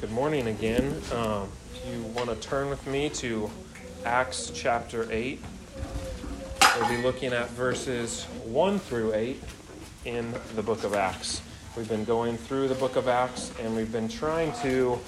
Good morning again. Um, if you want to turn with me to Acts chapter 8, we'll be looking at verses 1 through 8 in the book of Acts. We've been going through the book of Acts and we've been trying to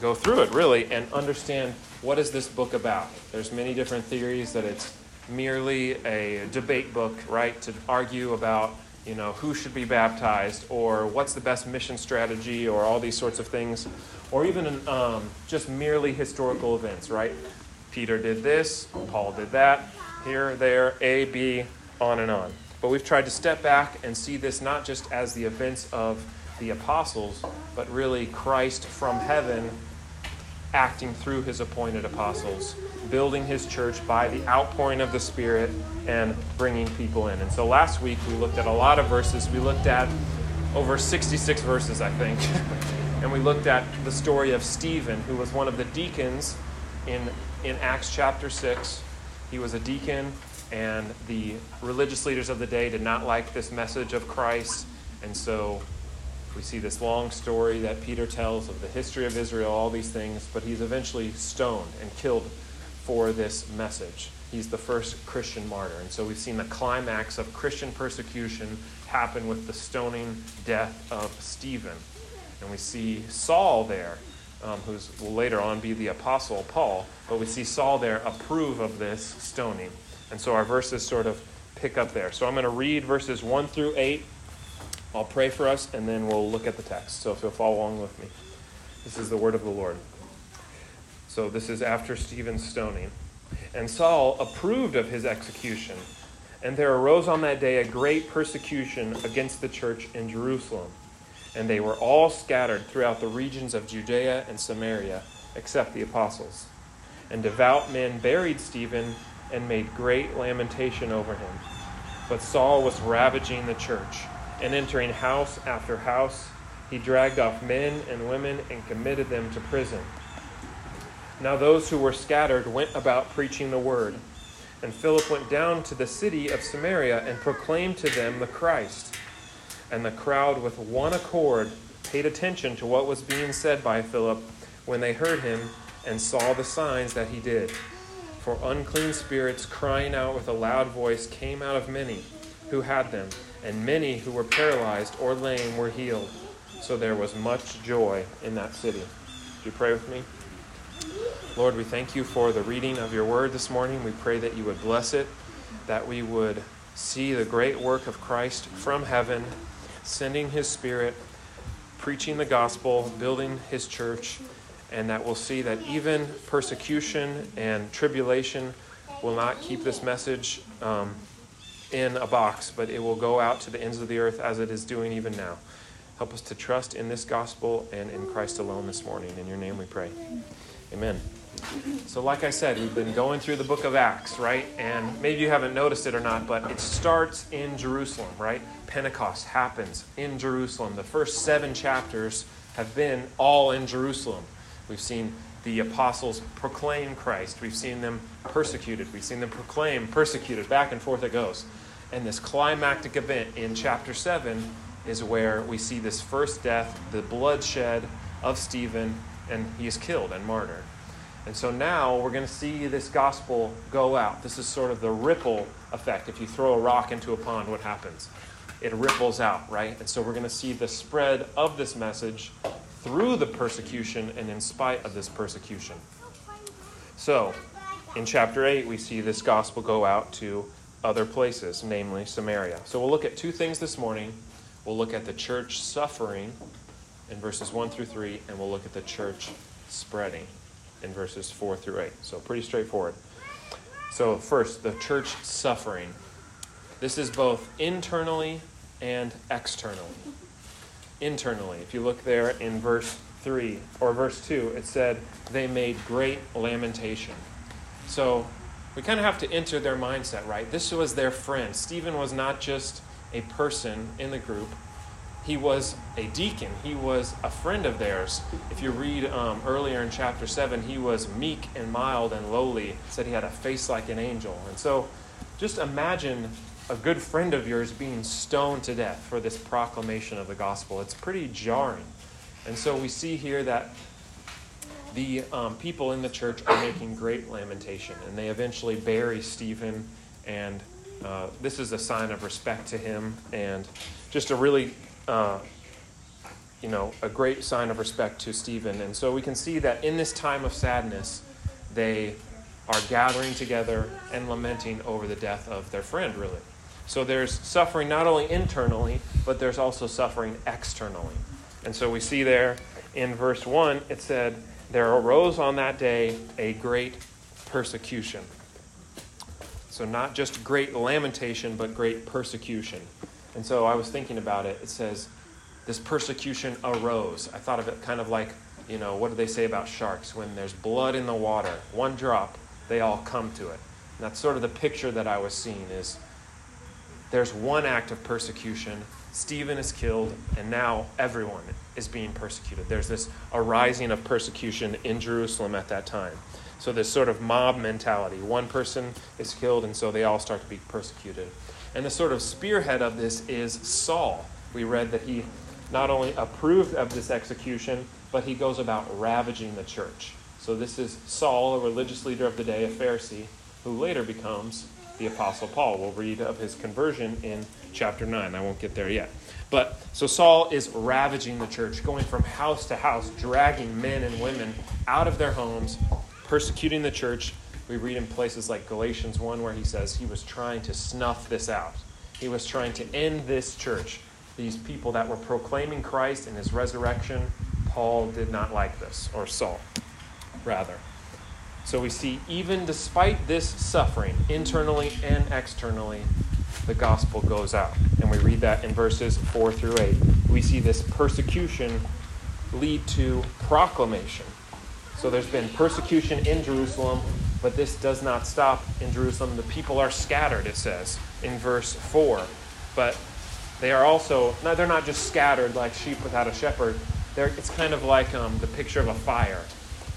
go through it really and understand what is this book about. There's many different theories that it's merely a debate book, right, to argue about you know, who should be baptized, or what's the best mission strategy, or all these sorts of things, or even um, just merely historical events, right? Peter did this, Paul did that, here, there, A, B, on and on. But we've tried to step back and see this not just as the events of the apostles, but really Christ from heaven acting through his appointed apostles, building his church by the outpouring of the Spirit and bringing people in. And so last week we looked at a lot of verses. We looked at over 66 verses, I think. and we looked at the story of Stephen, who was one of the deacons in, in Acts chapter 6. He was a deacon, and the religious leaders of the day did not like this message of Christ. And so we see this long story that Peter tells of the history of Israel, all these things, but he's eventually stoned and killed for this message. He's the first Christian martyr. And so we've seen the climax of Christian persecution happen with the stoning death of Stephen. And we see Saul there, um, who will later on be the apostle Paul, but we see Saul there approve of this stoning. And so our verses sort of pick up there. So I'm going to read verses 1 through 8 I'll pray for us and then we'll look at the text. So if you'll follow along with me. This is the word of the Lord. So this is after Stephen's stoning. And Saul approved of his execution. And there arose on that day a great persecution against the church in Jerusalem. And they were all scattered throughout the regions of Judea and Samaria, except the apostles. And devout men buried Stephen and made great lamentation over him. But Saul was ravaging the church and entering house after house, he dragged off men and women and committed them to prison. Now those who were scattered went about preaching the word. And Philip went down to the city of Samaria and proclaimed to them the Christ. And the crowd, with one accord, paid attention to what was being said by Philip when they heard him and saw the signs that he did. For unclean spirits, crying out with a loud voice, came out of many who had them and many who were paralyzed or lame were healed. So there was much joy in that city. Do you pray with me? Lord, we thank you for the reading of your word this morning. We pray that you would bless it, that we would see the great work of Christ from heaven, sending his spirit, preaching the gospel, building his church, and that we'll see that even persecution and tribulation will not keep this message um, in a box, but it will go out to the ends of the earth as it is doing even now. Help us to trust in this gospel and in Christ alone this morning. In your name we pray. Amen. So, like I said, we've been going through the book of Acts, right? And maybe you haven't noticed it or not, but it starts in Jerusalem, right? Pentecost happens in Jerusalem. The first seven chapters have been all in Jerusalem. We've seen the apostles proclaim Christ. We've seen them persecuted. We've seen them proclaim, persecuted. Back and forth it goes. And this climactic event in chapter 7 is where we see this first death, the bloodshed of Stephen, and he is killed and martyred. And so now we're going to see this gospel go out. This is sort of the ripple effect. If you throw a rock into a pond, what happens? It ripples out, right? And so we're going to see the spread of this message through the persecution and in spite of this persecution. So, in chapter 8, we see this gospel go out to other places, namely Samaria. So, we'll look at two things this morning. We'll look at the church suffering in verses 1 through 3, and we'll look at the church spreading in verses 4 through 8. So, pretty straightforward. So, first, the church suffering. This is both internally and externally internally. If you look there in verse 3 or verse 2, it said, They made great lamentation. So we kind of have to enter their mindset, right? This was their friend. Stephen was not just a person in the group, he was a deacon. He was a friend of theirs. If you read um, earlier in chapter 7, he was meek and mild and lowly. Said he had a face like an angel. And so just imagine a good friend of yours being stoned to death for this proclamation of the gospel. It's pretty jarring. And so we see here that the um, people in the church are making great lamentation, and they eventually bury Stephen, and uh, this is a sign of respect to him, and just a really, uh, you know, a great sign of respect to Stephen. And so we can see that in this time of sadness, they are gathering together and lamenting over the death of their friend, really. So there's suffering not only internally, but there's also suffering externally. And so we see there in verse 1, it said, There arose on that day a great persecution. So not just great lamentation, but great persecution. And so I was thinking about it. It says, This persecution arose. I thought of it kind of like, you know, what do they say about sharks? When there's blood in the water, one drop, they all come to it. And that's sort of the picture that I was seeing is there's one act of persecution. Stephen is killed, and now everyone is being persecuted. There's this arising of persecution in Jerusalem at that time. So, this sort of mob mentality. One person is killed, and so they all start to be persecuted. And the sort of spearhead of this is Saul. We read that he not only approved of this execution, but he goes about ravaging the church. So, this is Saul, a religious leader of the day, a Pharisee, who later becomes the Apostle Paul. We'll read of his conversion in chapter 9. I won't get there yet. But so Saul is ravaging the church, going from house to house, dragging men and women out of their homes, persecuting the church. We read in places like Galatians 1 where he says he was trying to snuff this out. He was trying to end this church. These people that were proclaiming Christ and his resurrection, Paul did not like this, or Saul, rather. So we see, even despite this suffering, internally and externally, the gospel goes out. And we read that in verses 4 through 8. We see this persecution lead to proclamation. So there's been persecution in Jerusalem, but this does not stop in Jerusalem. The people are scattered, it says in verse 4. But they are also, they're not just scattered like sheep without a shepherd. They're, it's kind of like um, the picture of a fire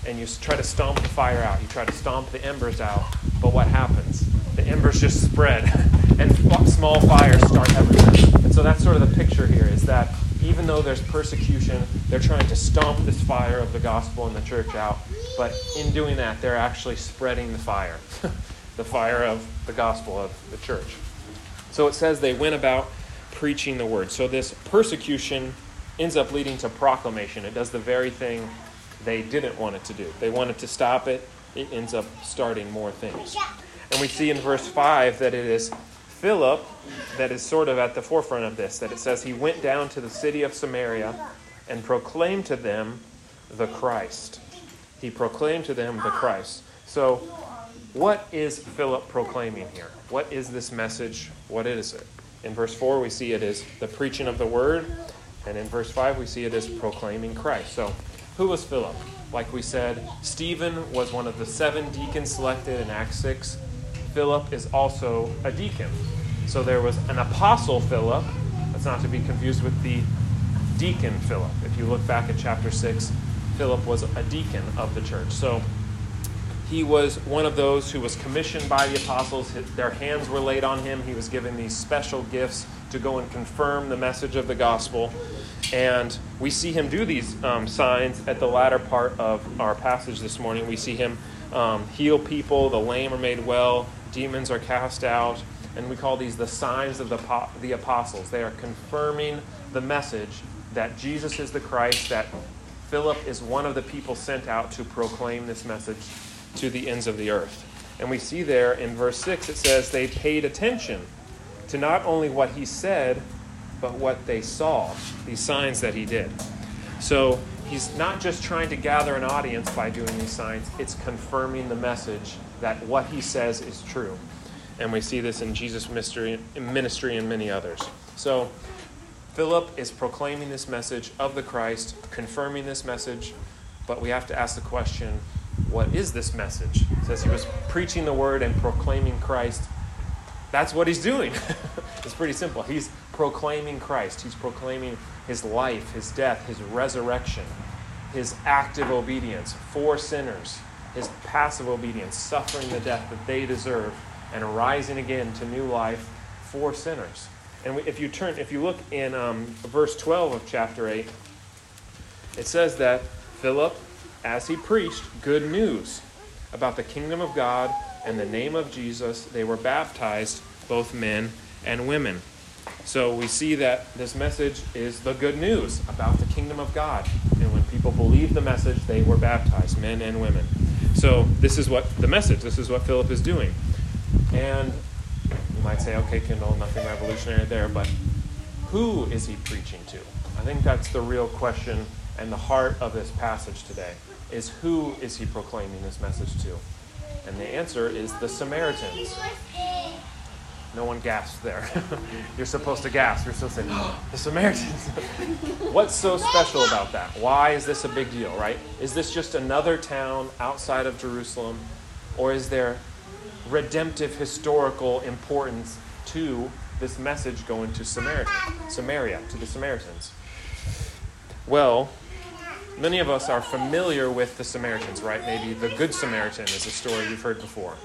and you try to stomp the fire out. You try to stomp the embers out, but what happens? The embers just spread, and small fires start everywhere. And so that's sort of the picture here is that even though there's persecution, they're trying to stomp this fire of the gospel and the church out, but in doing that, they're actually spreading the fire, the fire of the gospel of the church. So it says they went about preaching the word. So this persecution ends up leading to proclamation. It does the very thing they didn't want it to do. They wanted to stop it. It ends up starting more things. And we see in verse 5 that it is Philip that is sort of at the forefront of this, that it says he went down to the city of Samaria and proclaimed to them the Christ. He proclaimed to them the Christ. So, what is Philip proclaiming here? What is this message? What is it? In verse 4, we see it is the preaching of the word. And in verse 5, we see it is proclaiming Christ. So, who was Philip? Like we said, Stephen was one of the seven deacons selected in Acts 6. Philip is also a deacon. So there was an apostle Philip. That's not to be confused with the deacon Philip. If you look back at chapter 6, Philip was a deacon of the church. So he was one of those who was commissioned by the apostles. Their hands were laid on him. He was given these special gifts to go and confirm the message of the gospel. And we see him do these um, signs at the latter part of our passage this morning. We see him um, heal people, the lame are made well, demons are cast out, and we call these the signs of the, the apostles. They are confirming the message that Jesus is the Christ, that Philip is one of the people sent out to proclaim this message to the ends of the earth. And we see there in verse 6, it says they paid attention to not only what he said, but what they saw, these signs that he did. So he's not just trying to gather an audience by doing these signs, it's confirming the message that what he says is true. And we see this in Jesus' ministry, ministry and many others. So Philip is proclaiming this message of the Christ, confirming this message, but we have to ask the question what is this message? It says he was preaching the word and proclaiming Christ. That's what he's doing. it's pretty simple. He's proclaiming Christ. He's proclaiming his life, his death, his resurrection, his active obedience for sinners, his passive obedience, suffering the death that they deserve, and rising again to new life for sinners. And if you turn, if you look in um, verse 12 of chapter 8, it says that Philip, as he preached good news about the kingdom of God and the name of Jesus, they were baptized, both men and women. So we see that this message is the good news about the kingdom of God. And when people believed the message, they were baptized, men and women. So this is what the message, this is what Philip is doing. And you might say, okay, Kendall, nothing revolutionary there, but who is he preaching to? I think that's the real question and the heart of this passage today is who is he proclaiming this message to? And the answer is the Samaritans. No one gasps there. You're supposed to gasp. You're supposed to say, the Samaritans. What's so special about that? Why is this a big deal, right? Is this just another town outside of Jerusalem? Or is there redemptive historical importance to this message going to Samaritan, Samaria, to the Samaritans? Well, many of us are familiar with the Samaritans, right? Maybe the Good Samaritan is a story you've heard before.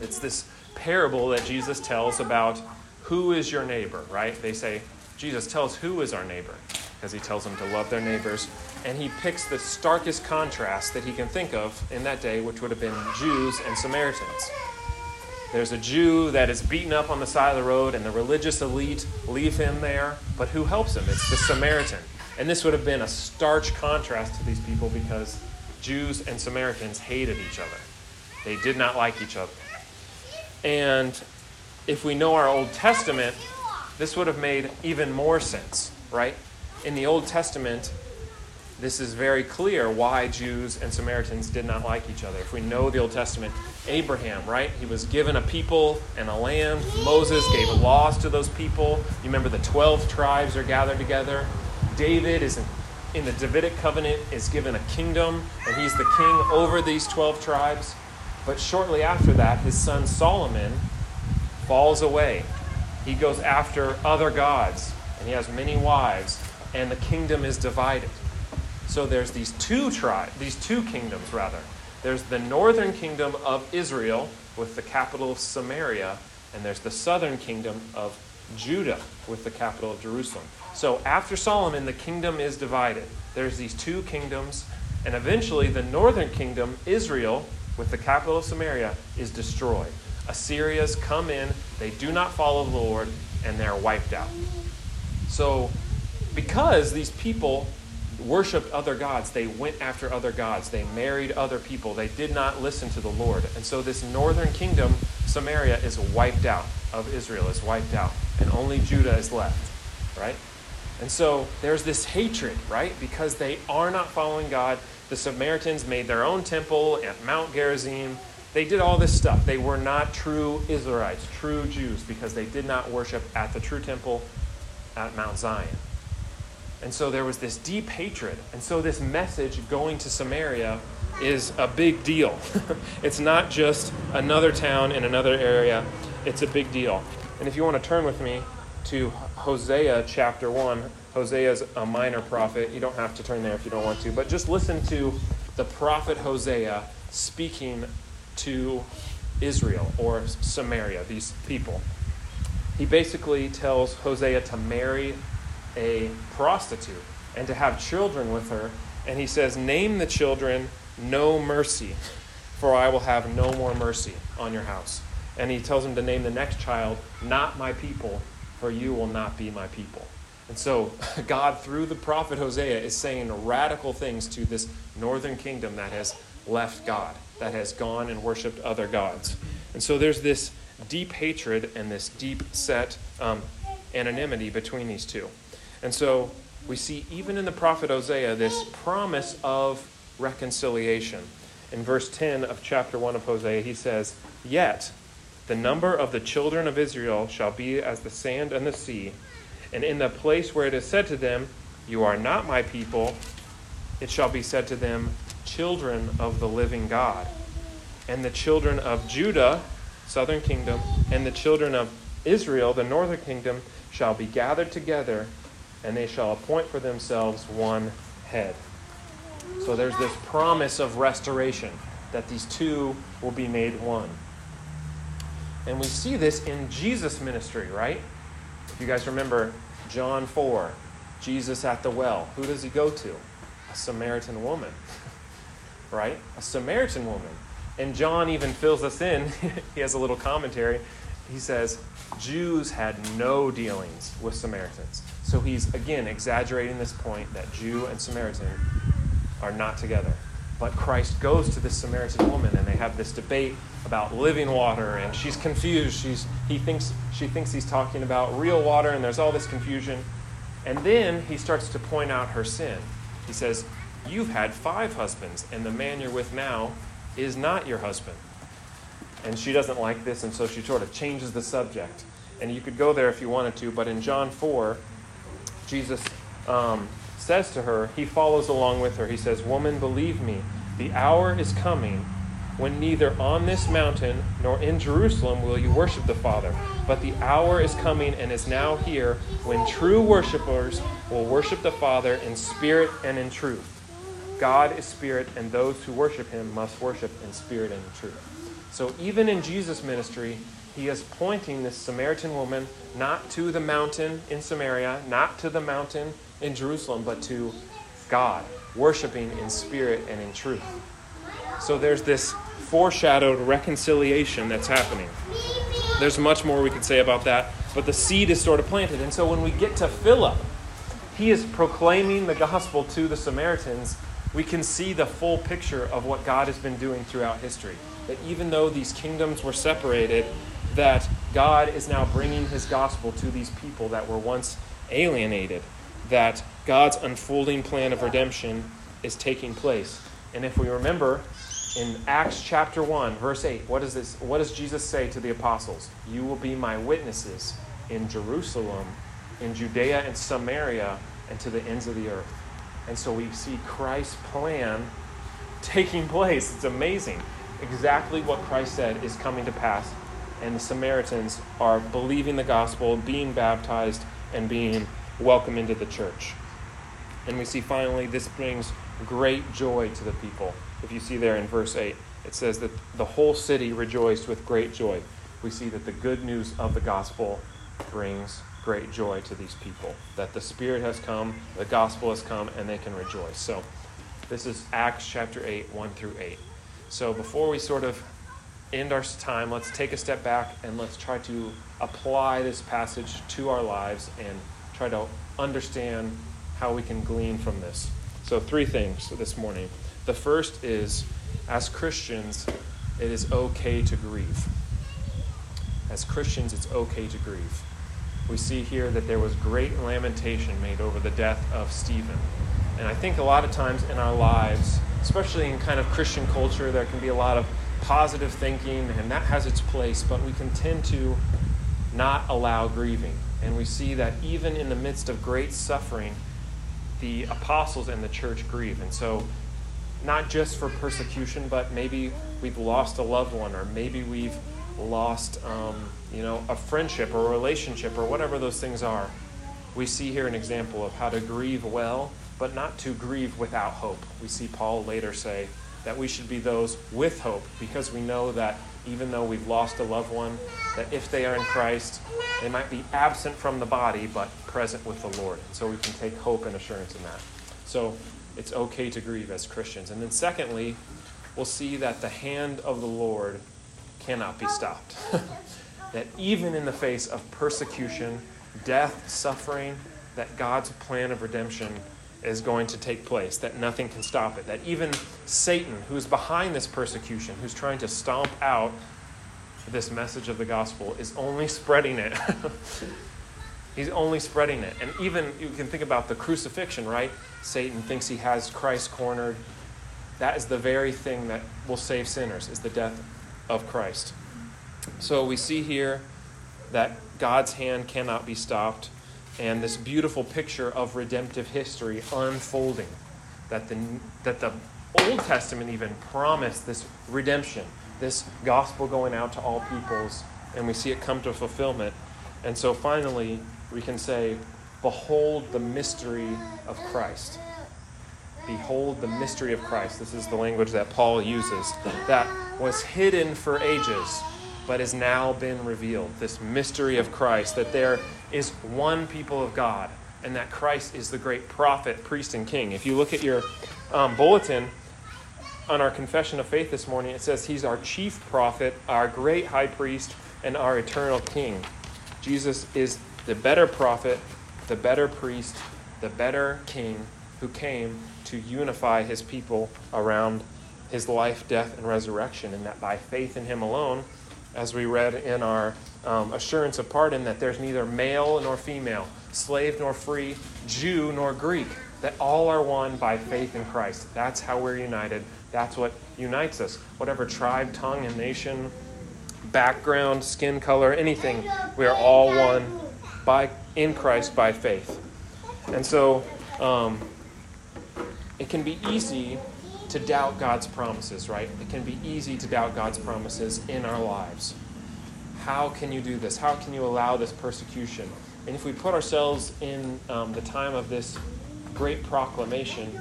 It's this parable that Jesus tells about who is your neighbor, right? They say, Jesus, tell us who is our neighbor, because he tells them to love their neighbors. And he picks the starkest contrast that he can think of in that day, which would have been Jews and Samaritans. There's a Jew that is beaten up on the side of the road, and the religious elite leave him there. But who helps him? It's the Samaritan. And this would have been a starch contrast to these people because Jews and Samaritans hated each other. They did not like each other. And if we know our Old Testament, this would have made even more sense, right? In the Old Testament, this is very clear why Jews and Samaritans did not like each other. If we know the Old Testament, Abraham, right? He was given a people and a land. Moses gave laws to those people. You remember the 12 tribes are gathered together. David is in, in the Davidic covenant is given a kingdom and he's the king over these 12 tribes. But shortly after that, his son Solomon falls away. He goes after other gods, and he has many wives, and the kingdom is divided. So there's these two tribes, these two kingdoms rather. There's the northern kingdom of Israel with the capital of Samaria, and there's the southern kingdom of Judah with the capital of Jerusalem. So after Solomon, the kingdom is divided. There's these two kingdoms, and eventually the northern kingdom, Israel, with the capital of Samaria is destroyed. Assyrians come in, they do not follow the Lord, and they're wiped out. So, because these people worshiped other gods, they went after other gods, they married other people, they did not listen to the Lord. And so, this northern kingdom, Samaria, is wiped out, of Israel is wiped out, and only Judah is left, right? And so, there's this hatred, right? Because they are not following God, the Samaritans made their own temple at Mount Gerizim. They did all this stuff. They were not true Israelites, true Jews, because they did not worship at the true temple at Mount Zion. And so there was this deep hatred. And so this message going to Samaria is a big deal. it's not just another town in another area, it's a big deal. And if you want to turn with me to Hosea chapter 1, Hosea is a minor prophet. You don't have to turn there if you don't want to, but just listen to the prophet Hosea speaking to Israel or Samaria, these people. He basically tells Hosea to marry a prostitute and to have children with her. And he says, Name the children no mercy, for I will have no more mercy on your house. And he tells him to name the next child, Not my people, for you will not be my people. And so, God, through the prophet Hosea, is saying radical things to this northern kingdom that has left God, that has gone and worshiped other gods. And so, there's this deep hatred and this deep set um, anonymity between these two. And so, we see even in the prophet Hosea this promise of reconciliation. In verse 10 of chapter 1 of Hosea, he says, Yet the number of the children of Israel shall be as the sand and the sea and in the place where it is said to them, You are not my people, it shall be said to them, Children of the living God. And the children of Judah, southern kingdom, and the children of Israel, the northern kingdom, shall be gathered together, and they shall appoint for themselves one head. So there's this promise of restoration that these two will be made one. And we see this in Jesus' ministry, right? If you guys remember John 4, Jesus at the well, who does he go to? A Samaritan woman, right? A Samaritan woman. And John even fills us in. he has a little commentary. He says, Jews had no dealings with Samaritans. So he's, again, exaggerating this point that Jew and Samaritan are not together. But Christ goes to this Samaritan woman, and they have this debate about living water, and she's confused. She's, he thinks, she thinks he's talking about real water, and there's all this confusion. And then he starts to point out her sin. He says, You've had five husbands, and the man you're with now is not your husband. And she doesn't like this, and so she sort of changes the subject. And you could go there if you wanted to, but in John 4, Jesus um, says to her, he follows along with her. He says, Woman, believe me, the hour is coming when neither on this mountain nor in Jerusalem will you worship the Father. But the hour is coming and is now here when true worshipers will worship the Father in spirit and in truth. God is spirit, and those who worship him must worship in spirit and in truth. So even in Jesus' ministry, he is pointing this Samaritan woman not to the mountain in Samaria, not to the mountain in Jerusalem, but to God, worshiping in spirit and in truth. So there's this foreshadowed reconciliation that's happening. There's much more we could say about that, but the seed is sort of planted. And so when we get to Philip, he is proclaiming the gospel to the Samaritans. We can see the full picture of what God has been doing throughout history. That even though these kingdoms were separated, that God is now bringing his gospel to these people that were once alienated that God's unfolding plan of redemption is taking place. And if we remember in Acts chapter 1, verse 8, what, is this, what does Jesus say to the apostles? You will be my witnesses in Jerusalem, in Judea and Samaria, and to the ends of the earth. And so we see Christ's plan taking place. It's amazing. Exactly what Christ said is coming to pass. And the Samaritans are believing the gospel, being baptized, and being welcome into the church. And we see finally, this brings great joy to the people. If you see there in verse 8, it says that the whole city rejoiced with great joy. We see that the good news of the gospel brings great joy to these people. That the Spirit has come, the gospel has come, and they can rejoice. So, this is Acts chapter 8, 1 through 8. So, before we sort of end our time, let's take a step back and let's try to apply this passage to our lives and try to understand how we can glean from this. So, three things this morning. The first is as Christians, it is okay to grieve. As Christians, it's okay to grieve. We see here that there was great lamentation made over the death of Stephen. And I think a lot of times in our lives, especially in kind of Christian culture, there can be a lot of positive thinking, and that has its place, but we can tend to not allow grieving. And we see that even in the midst of great suffering, the apostles and the church grieve. And so, not just for persecution, but maybe we've lost a loved one, or maybe we've lost, um, you know, a friendship or a relationship, or whatever those things are. We see here an example of how to grieve well, but not to grieve without hope. We see Paul later say that we should be those with hope because we know that even though we've lost a loved one, that if they are in Christ, they might be absent from the body, but present with the Lord. And so we can take hope and assurance in that. So it's okay to grieve as Christians. And then, secondly, we'll see that the hand of the Lord cannot be stopped. that even in the face of persecution, death, suffering, that God's plan of redemption is going to take place, that nothing can stop it, that even Satan, who is behind this persecution, who's trying to stomp out this message of the gospel, is only spreading it. He's only spreading it. And even you can think about the crucifixion, right? Satan thinks he has Christ cornered. That is the very thing that will save sinners, is the death of Christ. So we see here that God's hand cannot be stopped and this beautiful picture of redemptive history unfolding. That the, that the Old Testament even promised this redemption, this gospel going out to all peoples, and we see it come to fulfillment. And so finally, we can say, Behold the mystery of Christ. Behold the mystery of Christ. This is the language that Paul uses. That was hidden for ages, but has now been revealed. This mystery of Christ, that there is one people of God, and that Christ is the great prophet, priest, and king. If you look at your um, bulletin on our confession of faith this morning, it says he's our chief prophet, our great high priest, and our eternal king. Jesus is the better prophet, the better priest, the better king who came to unify his people around his life, death, and resurrection, and that by faith in him alone, as we read in our um, assurance of pardon, that there's neither male nor female, slave nor free, Jew nor Greek, that all are one by faith in Christ. That's how we're united. That's what unites us. Whatever tribe, tongue, and nation, background, skin color, anything, we are all one by in Christ by faith. And so um, it can be easy to doubt God's promises, right? It can be easy to doubt God's promises in our lives. How can you do this? How can you allow this persecution? And if we put ourselves in um, the time of this great proclamation,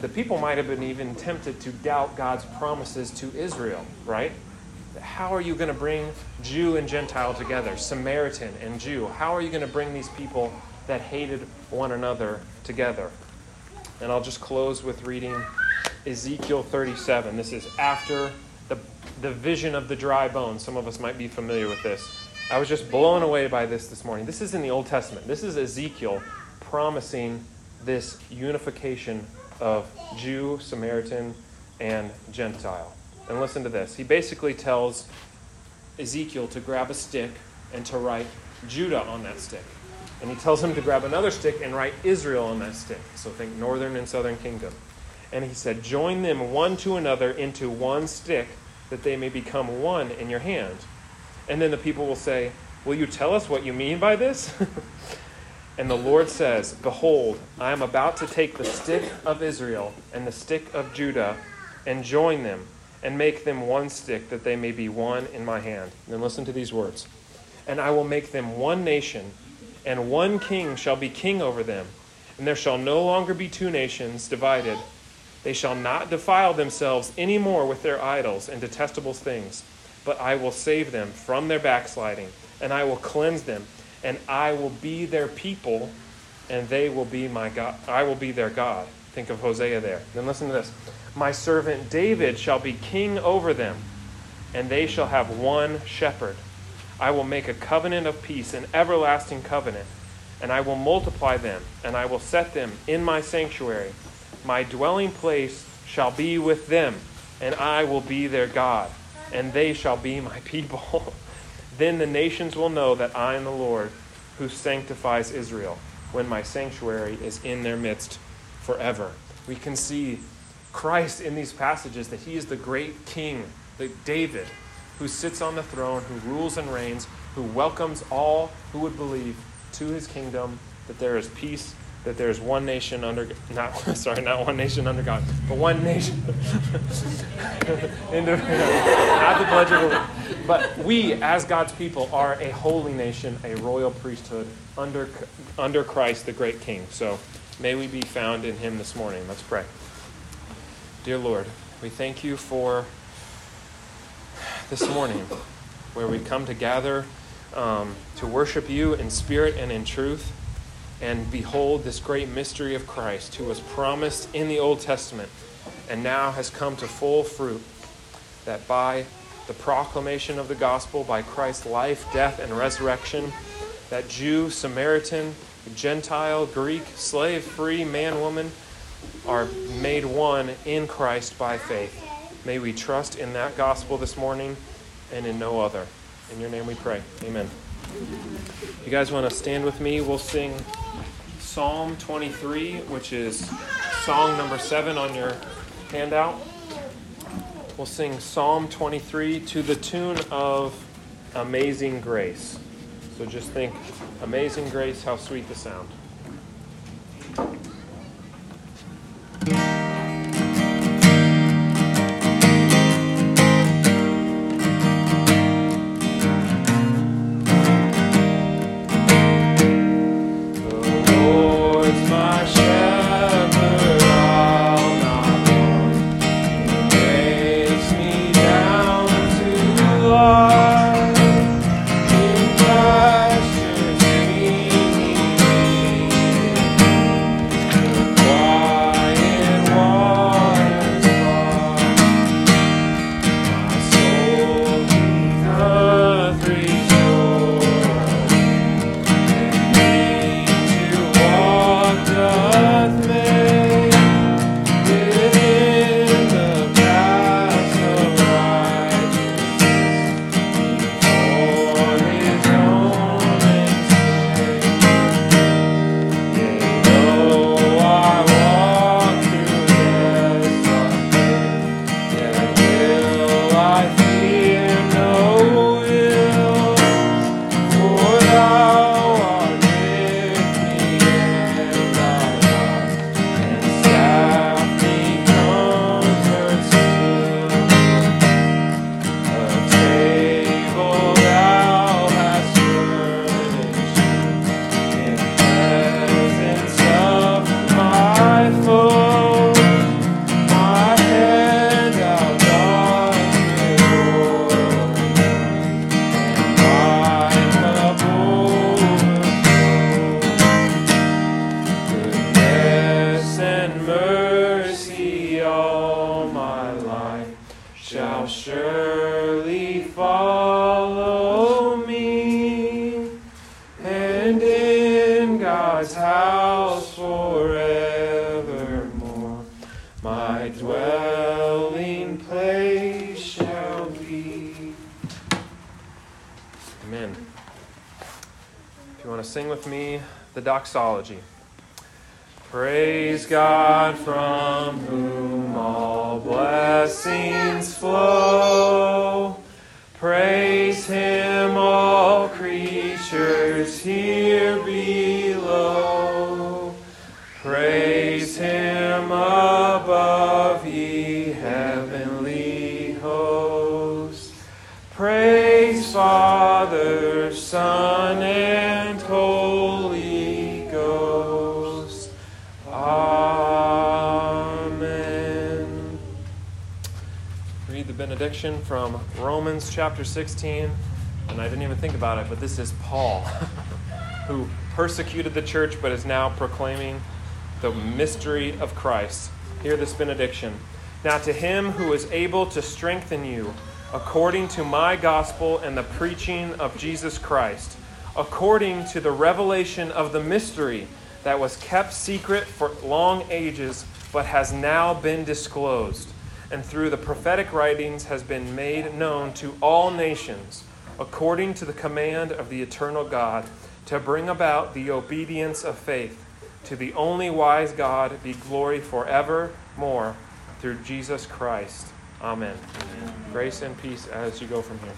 the people might have been even tempted to doubt God's promises to Israel, right? How are you going to bring Jew and Gentile together, Samaritan and Jew? How are you going to bring these people that hated one another together? And I'll just close with reading Ezekiel 37. This is after the, the vision of the dry bones. Some of us might be familiar with this. I was just blown away by this this morning. This is in the Old Testament. This is Ezekiel promising this unification of Jew, Samaritan, and Gentile. And listen to this. He basically tells Ezekiel to grab a stick and to write Judah on that stick. And he tells him to grab another stick and write Israel on that stick. So think northern and southern kingdom. And he said, Join them one to another into one stick, that they may become one in your hand. And then the people will say, Will you tell us what you mean by this? and the Lord says, Behold, I am about to take the stick of Israel and the stick of Judah and join them and make them one stick, that they may be one in my hand. And then listen to these words. And I will make them one nation, and one king shall be king over them. And there shall no longer be two nations divided they shall not defile themselves any more with their idols and detestable things, but I will save them from their backsliding, and I will cleanse them, and I will be their people, and they will be my God. I will be their God. Think of Hosea there. Then listen to this. My servant David shall be king over them, and they shall have one shepherd. I will make a covenant of peace, an everlasting covenant, and I will multiply them, and I will set them in my sanctuary my dwelling place shall be with them, and I will be their God, and they shall be my people. then the nations will know that I am the Lord who sanctifies Israel, when my sanctuary is in their midst forever. We can see Christ in these passages that he is the great king, the David, who sits on the throne, who rules and reigns, who welcomes all who would believe to his kingdom, that there is peace that there's one nation under not sorry not one nation under God but one nation. Not the pledge of allegiance but we as God's people are a holy nation a royal priesthood under under Christ the great King. So may we be found in Him this morning. Let's pray. Dear Lord we thank you for this morning where we come to gather um, to worship you in spirit and in truth and behold this great mystery of Christ, who was promised in the Old Testament and now has come to full fruit, that by the proclamation of the gospel, by Christ's life, death, and resurrection, that Jew, Samaritan, Gentile, Greek, slave, free, man, woman are made one in Christ by faith. May we trust in that gospel this morning and in no other. In your name we pray. Amen. You guys want to stand with me? We'll sing. Psalm 23, which is song number seven on your handout. We'll sing Psalm 23 to the tune of Amazing Grace. So just think, Amazing Grace, how sweet the sound. Sing with me the doxology. Praise God from whom all blessings flow. Praise Him, all creatures here below. Praise Him above, ye heavenly hosts. Praise Father, Son, benediction from Romans chapter 16. And I didn't even think about it, but this is Paul, who persecuted the church but is now proclaiming the mystery of Christ. Hear this benediction. Now, to him who is able to strengthen you, according to my gospel and the preaching of Jesus Christ, according to the revelation of the mystery that was kept secret for long ages, but has now been disclosed, and through the prophetic writings has been made known to all nations, according to the command of the eternal God, to bring about the obedience of faith. To the only wise God be glory forevermore through Jesus Christ. Amen. Amen. Grace and peace as you go from here.